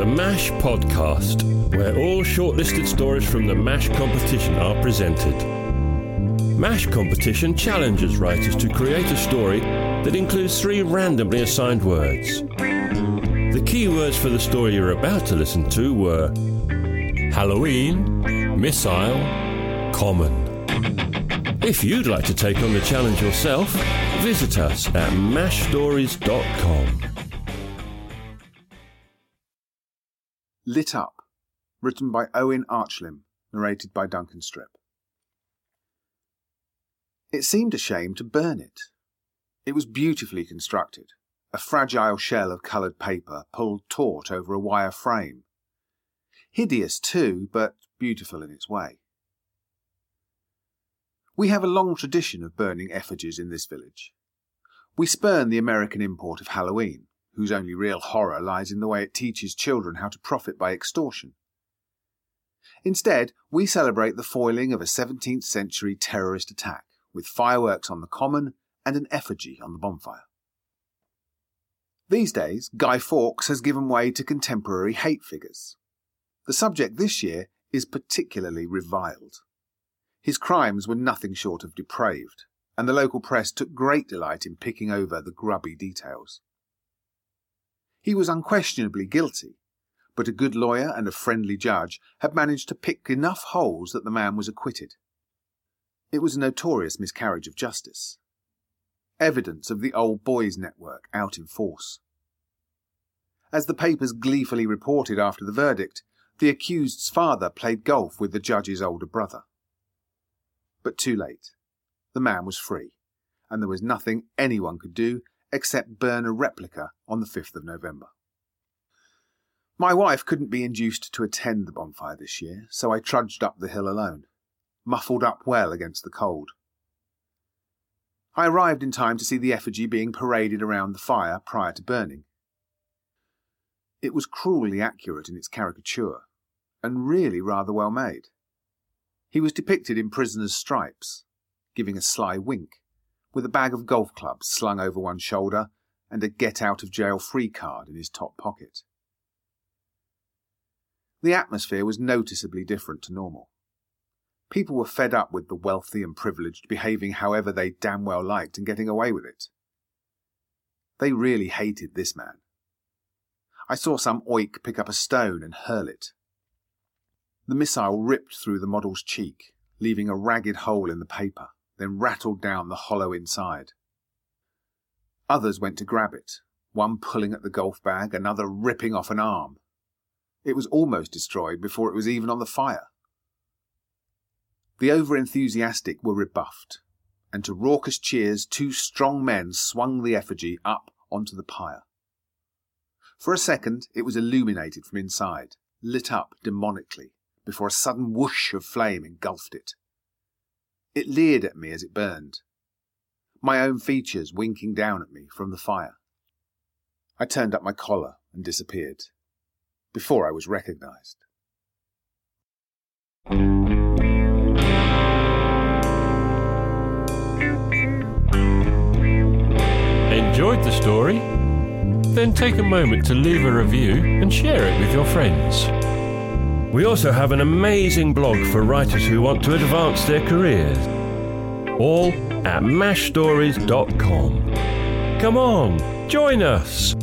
the MASH podcast, where all shortlisted stories from the MASH competition are presented. MASH competition challenges writers to create a story that includes three randomly assigned words. The key words for the story you're about to listen to were Halloween, missile, common. If you'd like to take on the challenge yourself, visit us at mashstories.com. Lit Up, written by Owen Archlimb, narrated by Duncan Stripp. It seemed a shame to burn it. It was beautifully constructed, a fragile shell of coloured paper pulled taut over a wire frame. Hideous too, but beautiful in its way. We have a long tradition of burning effigies in this village. We spurn the American import of Halloween, whose only real horror lies in the way it teaches children how to profit by extortion. Instead, we celebrate the foiling of a 17th century terrorist attack with fireworks on the common and an effigy on the bonfire. These days, Guy Fawkes has given way to contemporary hate figures. The subject this year is particularly reviled. His crimes were nothing short of depraved, and the local press took great delight in picking over the grubby details. He was unquestionably guilty, but a good lawyer and a friendly judge had managed to pick enough holes that the man was acquitted. It was a notorious miscarriage of justice. Evidence of the old boys network out in force. As the papers gleefully reported after the verdict, the accused's father played golf with the judge's older brother. But too late. The man was free, and there was nothing anyone could do except burn a replica on the 5th of November. My wife couldn't be induced to attend the bonfire this year, so I trudged up the hill alone, muffled up well against the cold. I arrived in time to see the effigy being paraded around the fire prior to burning. It was cruelly accurate in its caricature, and really rather well made. He was depicted in prisoner's stripes, giving a sly wink, with a bag of golf clubs slung over one shoulder and a get out of jail free card in his top pocket. The atmosphere was noticeably different to normal. People were fed up with the wealthy and privileged behaving however they damn well liked and getting away with it. They really hated this man. I saw some oik pick up a stone and hurl it. The missile ripped through the model's cheek, leaving a ragged hole in the paper, then rattled down the hollow inside. Others went to grab it, one pulling at the golf bag, another ripping off an arm. It was almost destroyed before it was even on the fire. The over-enthusiastic were rebuffed, and to raucous cheers two strong men swung the effigy up onto the pyre. For a second it was illuminated from inside, lit up demonically, before a sudden whoosh of flame engulfed it. It leered at me as it burned, my own features winking down at me from the fire. I turned up my collar and disappeared, before I was recognized. Enjoyed the story? Then take a moment to leave a review and share it with your friends. We also have an amazing blog for writers who want to advance their careers. All at mashstories.com. Come on, join us!